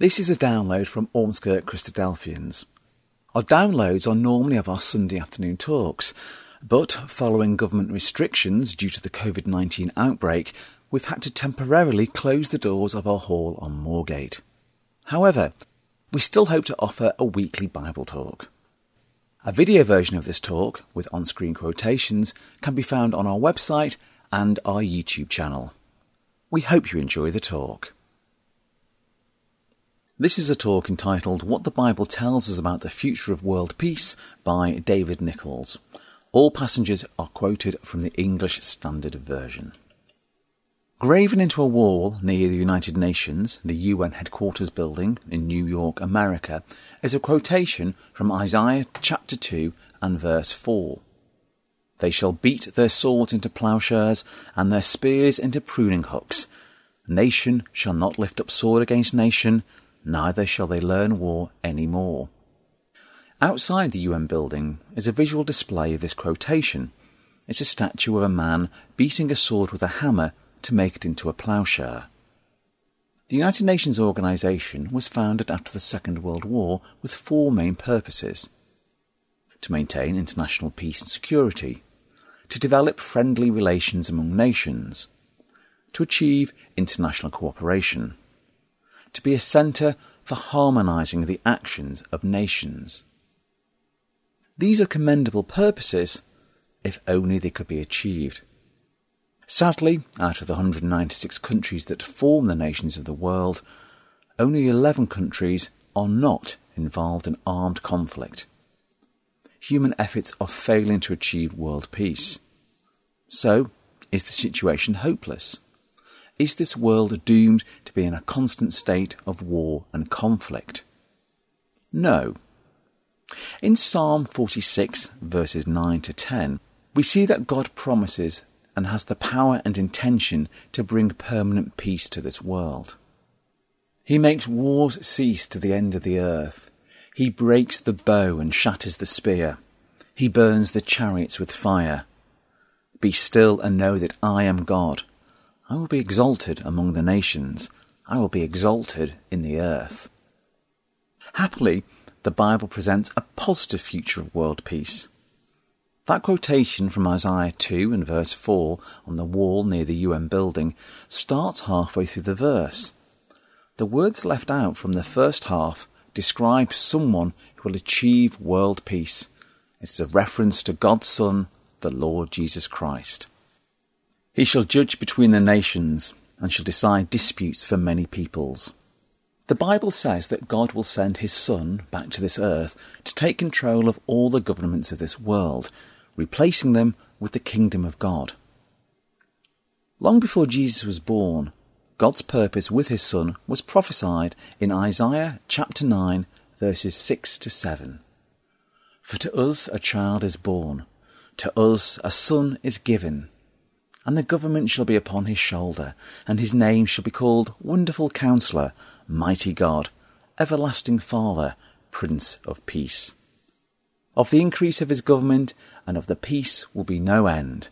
This is a download from Ormskirk Christadelphians. Our downloads are normally of our Sunday afternoon talks, but following government restrictions due to the COVID 19 outbreak, we've had to temporarily close the doors of our hall on Moorgate. However, we still hope to offer a weekly Bible talk. A video version of this talk, with on screen quotations, can be found on our website and our YouTube channel. We hope you enjoy the talk. This is a talk entitled What the Bible Tells Us About the Future of World Peace by David Nichols. All passengers are quoted from the English Standard Version. Graven into a wall near the United Nations, the UN headquarters building in New York, America, is a quotation from Isaiah chapter 2 and verse 4. They shall beat their swords into plowshares and their spears into pruning hooks. Nation shall not lift up sword against nation, neither shall they learn war any more. Outside the UN building is a visual display of this quotation. It's a statue of a man beating a sword with a hammer to make it into a ploughshare. The United Nations organization was founded after the Second World War with four main purposes to maintain international peace and security, to develop friendly relations among nations, to achieve international cooperation, to be a centre for harmonising the actions of nations. These are commendable purposes if only they could be achieved. Sadly, out of the 196 countries that form the nations of the world, only 11 countries are not involved in armed conflict. Human efforts are failing to achieve world peace. So, is the situation hopeless? Is this world doomed to be in a constant state of war and conflict? No. In Psalm 46, verses 9 to 10, we see that God promises and has the power and intention to bring permanent peace to this world. He makes wars cease to the end of the earth. He breaks the bow and shatters the spear. He burns the chariots with fire. Be still and know that I am God. I will be exalted among the nations. I will be exalted in the earth. Happily, the Bible presents a positive future of world peace. That quotation from Isaiah 2 and verse 4 on the wall near the UN building starts halfway through the verse. The words left out from the first half describe someone who will achieve world peace. It's a reference to God's Son, the Lord Jesus Christ. He shall judge between the nations and shall decide disputes for many peoples. The Bible says that God will send his Son back to this earth to take control of all the governments of this world, replacing them with the kingdom of God. Long before Jesus was born, God's purpose with his Son was prophesied in Isaiah chapter 9, verses 6 to 7. For to us a child is born, to us a son is given and the government shall be upon his shoulder, and his name shall be called Wonderful Counselor, Mighty God, Everlasting Father, Prince of Peace. Of the increase of his government and of the peace will be no end.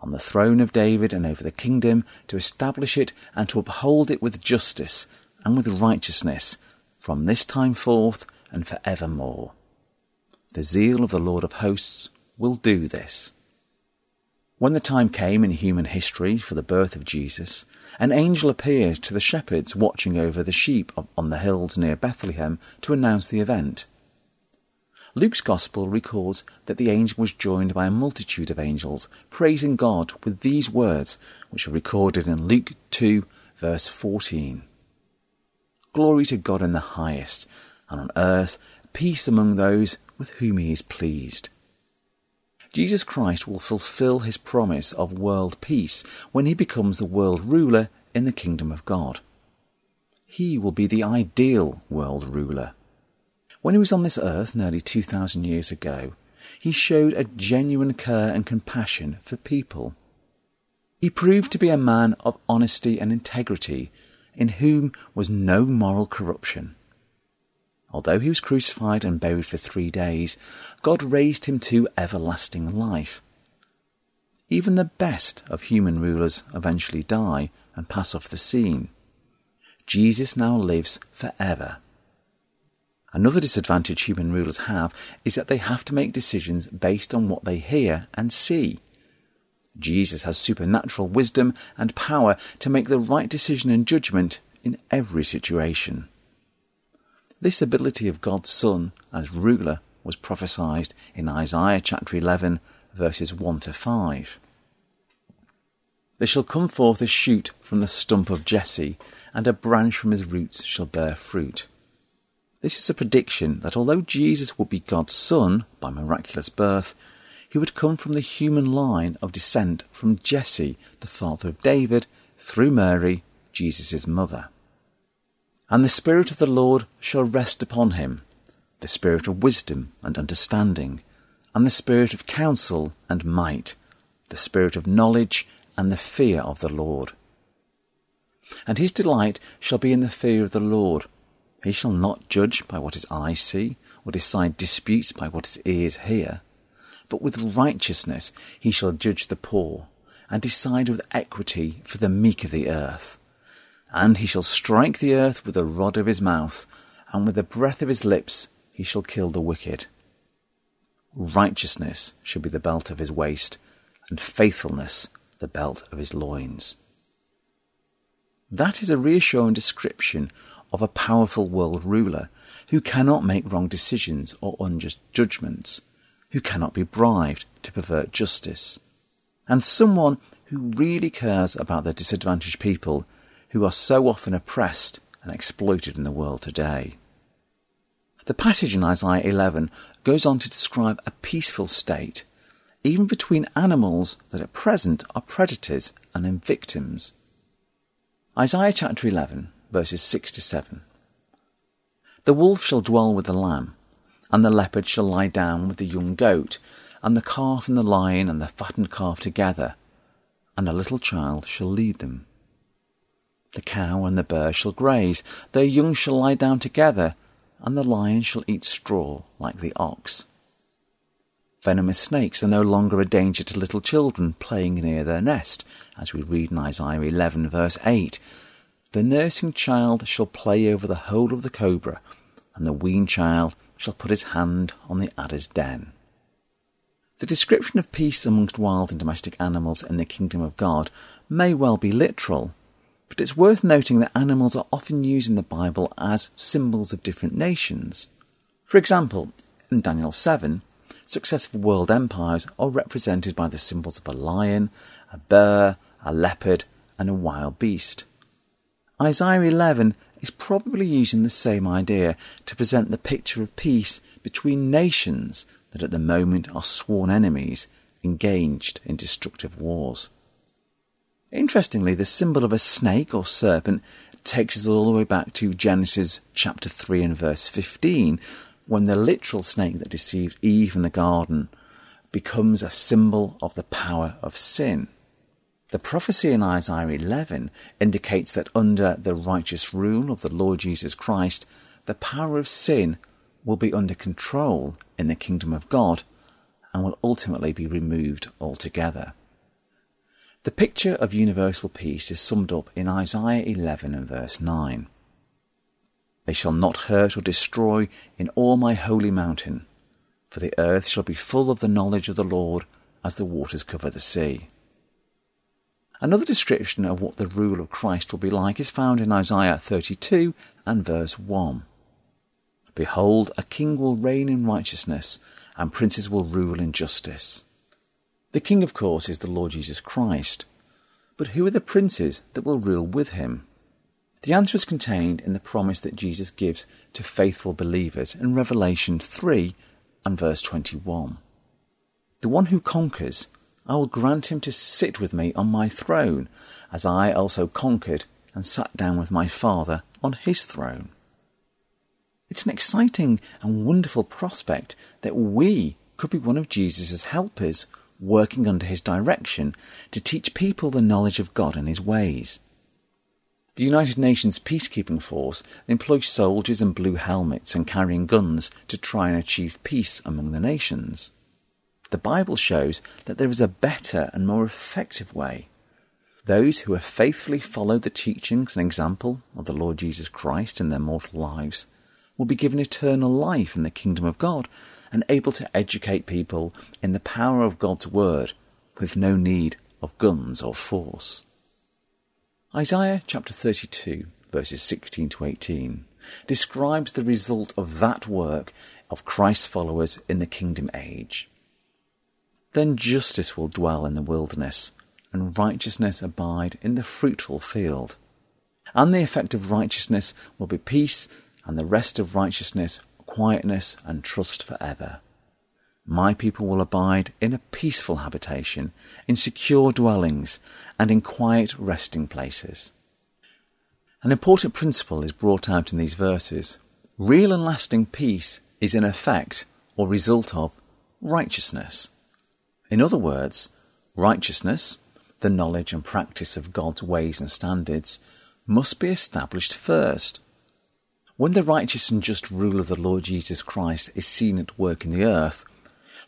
On the throne of David and over the kingdom, to establish it and to uphold it with justice and with righteousness, from this time forth and for evermore. The zeal of the Lord of hosts will do this. When the time came in human history for the birth of Jesus, an angel appeared to the shepherds watching over the sheep on the hills near Bethlehem to announce the event. Luke's Gospel records that the angel was joined by a multitude of angels, praising God with these words, which are recorded in Luke 2, verse 14. Glory to God in the highest, and on earth peace among those with whom he is pleased. Jesus Christ will fulfill his promise of world peace when he becomes the world ruler in the kingdom of God. He will be the ideal world ruler. When he was on this earth nearly 2,000 years ago, he showed a genuine care and compassion for people. He proved to be a man of honesty and integrity, in whom was no moral corruption. Although he was crucified and buried for three days, God raised him to everlasting life. Even the best of human rulers eventually die and pass off the scene. Jesus now lives forever. Another disadvantage human rulers have is that they have to make decisions based on what they hear and see. Jesus has supernatural wisdom and power to make the right decision and judgment in every situation. This ability of God's Son as ruler was prophesied in Isaiah chapter 11, verses 1 to 5. There shall come forth a shoot from the stump of Jesse, and a branch from his roots shall bear fruit. This is a prediction that although Jesus would be God's Son by miraculous birth, he would come from the human line of descent from Jesse, the father of David, through Mary, Jesus' mother. And the Spirit of the Lord shall rest upon him, the Spirit of wisdom and understanding, and the Spirit of counsel and might, the Spirit of knowledge and the fear of the Lord. And his delight shall be in the fear of the Lord. He shall not judge by what his eyes see, or decide disputes by what his ears hear but with righteousness he shall judge the poor, and decide with equity for the meek of the earth. And he shall strike the earth with the rod of his mouth, and with the breath of his lips he shall kill the wicked. Righteousness shall be the belt of his waist, and faithfulness the belt of his loins. That is a reassuring description of a powerful world ruler who cannot make wrong decisions or unjust judgments who cannot be bribed to pervert justice, and someone who really cares about the disadvantaged people who are so often oppressed and exploited in the world today. The passage in Isaiah 11 goes on to describe a peaceful state, even between animals that at present are predators and victims. Isaiah chapter 11, verses 6 to 7. The wolf shall dwell with the lamb, and the leopard shall lie down with the young goat, and the calf and the lion and the fattened calf together, and a little child shall lead them. The cow and the bear shall graze, their young shall lie down together, and the lion shall eat straw like the ox. Venomous snakes are no longer a danger to little children playing near their nest, as we read in Isaiah 11, verse 8. The nursing child shall play over the hole of the cobra, and the weaned child shall put his hand on the adder's den. The description of peace amongst wild and domestic animals in the kingdom of God may well be literal, but it's worth noting that animals are often used in the Bible as symbols of different nations. For example, in Daniel 7, successive world empires are represented by the symbols of a lion, a bear, a leopard, and a wild beast. Isaiah 11 is probably using the same idea to present the picture of peace between nations that at the moment are sworn enemies engaged in destructive wars. Interestingly, the symbol of a snake or serpent takes us all the way back to Genesis chapter 3 and verse 15, when the literal snake that deceived Eve in the garden becomes a symbol of the power of sin. The prophecy in Isaiah 11 indicates that under the righteous rule of the Lord Jesus Christ, the power of sin will be under control in the kingdom of God and will ultimately be removed altogether. The picture of universal peace is summed up in Isaiah 11 and verse 9. They shall not hurt or destroy in all my holy mountain, for the earth shall be full of the knowledge of the Lord as the waters cover the sea. Another description of what the rule of Christ will be like is found in Isaiah 32 and verse 1. Behold, a king will reign in righteousness, and princes will rule in justice. The king, of course, is the Lord Jesus Christ. But who are the princes that will rule with him? The answer is contained in the promise that Jesus gives to faithful believers in Revelation 3 and verse 21. The one who conquers I will grant him to sit with me on my throne, as I also conquered and sat down with my Father on his throne. It's an exciting and wonderful prospect that we could be one of Jesus' helpers working under his direction to teach people the knowledge of God and his ways. The United Nations peacekeeping force employs soldiers in blue helmets and carrying guns to try and achieve peace among the nations. The Bible shows that there is a better and more effective way. Those who have faithfully followed the teachings and example of the Lord Jesus Christ in their mortal lives will be given eternal life in the kingdom of God and able to educate people in the power of God's word with no need of guns or force. Isaiah chapter 32, verses 16 to 18, describes the result of that work of Christ's followers in the kingdom age. Then justice will dwell in the wilderness, and righteousness abide in the fruitful field. And the effect of righteousness will be peace, and the rest of righteousness, quietness, and trust forever. My people will abide in a peaceful habitation, in secure dwellings, and in quiet resting places. An important principle is brought out in these verses. Real and lasting peace is in effect or result of righteousness. In other words, righteousness, the knowledge and practice of God's ways and standards, must be established first. When the righteous and just rule of the Lord Jesus Christ is seen at work in the earth,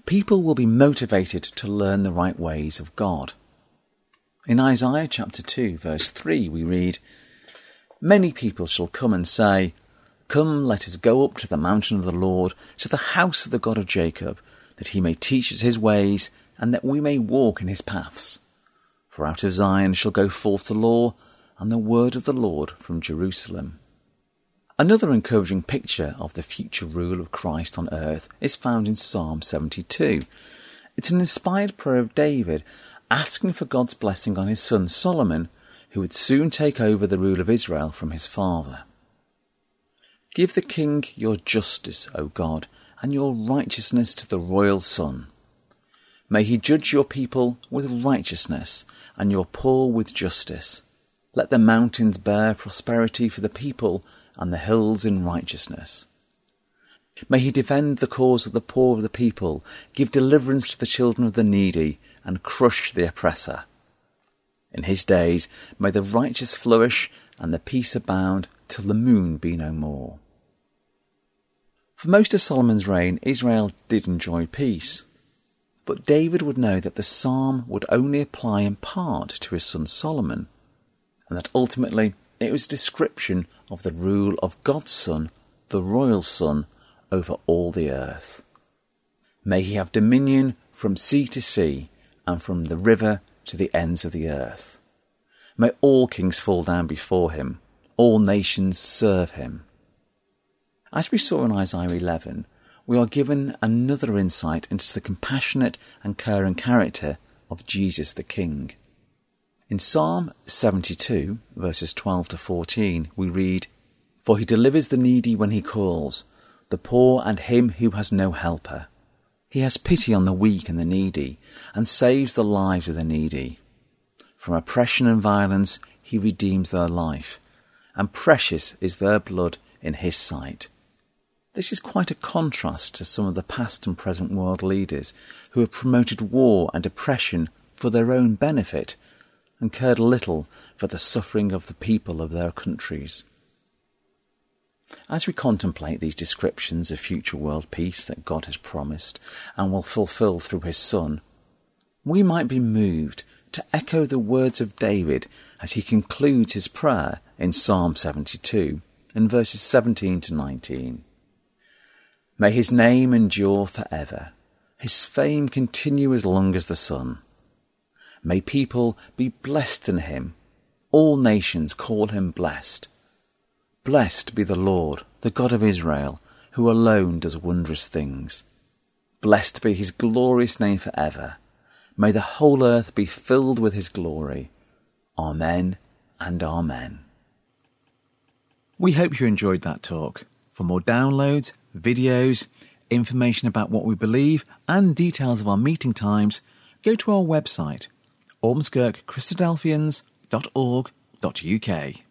people will be motivated to learn the right ways of God. In Isaiah chapter 2, verse 3, we read, Many people shall come and say, Come, let us go up to the mountain of the Lord, to the house of the God of Jacob, that he may teach us his ways, and that we may walk in his paths. For out of Zion shall go forth the law, and the word of the Lord from Jerusalem. Another encouraging picture of the future rule of Christ on earth is found in Psalm 72. It's an inspired prayer of David asking for God's blessing on his son Solomon, who would soon take over the rule of Israel from his father. Give the king your justice, O God, and your righteousness to the royal son. May he judge your people with righteousness, and your poor with justice. Let the mountains bear prosperity for the people, and the hills in righteousness. May he defend the cause of the poor of the people, give deliverance to the children of the needy, and crush the oppressor. In his days may the righteous flourish, and the peace abound till the moon be no more. For most of Solomon's reign, Israel did enjoy peace. But David would know that the psalm would only apply in part to his son Solomon, and that ultimately it was a description of the rule of God's Son, the royal Son, over all the earth. May he have dominion from sea to sea, and from the river to the ends of the earth. May all kings fall down before him, all nations serve him. As we saw in Isaiah 11, we are given another insight into the compassionate and caring character of Jesus the King. In Psalm 72, verses 12 to 14, we read, For he delivers the needy when he calls, the poor and him who has no helper. He has pity on the weak and the needy, and saves the lives of the needy. From oppression and violence he redeems their life, and precious is their blood in his sight. This is quite a contrast to some of the past and present world leaders who have promoted war and oppression for their own benefit and cared little for the suffering of the people of their countries. As we contemplate these descriptions of future world peace that God has promised and will fulfill through his Son, we might be moved to echo the words of David as he concludes his prayer in Psalm 72 in verses 17 to 19. May his name endure forever, his fame continue as long as the sun. May people be blessed in him. All nations call him blessed. Blessed be the Lord, the God of Israel, who alone does wondrous things. Blessed be his glorious name for ever. May the whole earth be filled with his glory. Amen and Amen. We hope you enjoyed that talk. For more downloads, videos, information about what we believe, and details of our meeting times, go to our website, ormskirkchristadelphians.org.uk.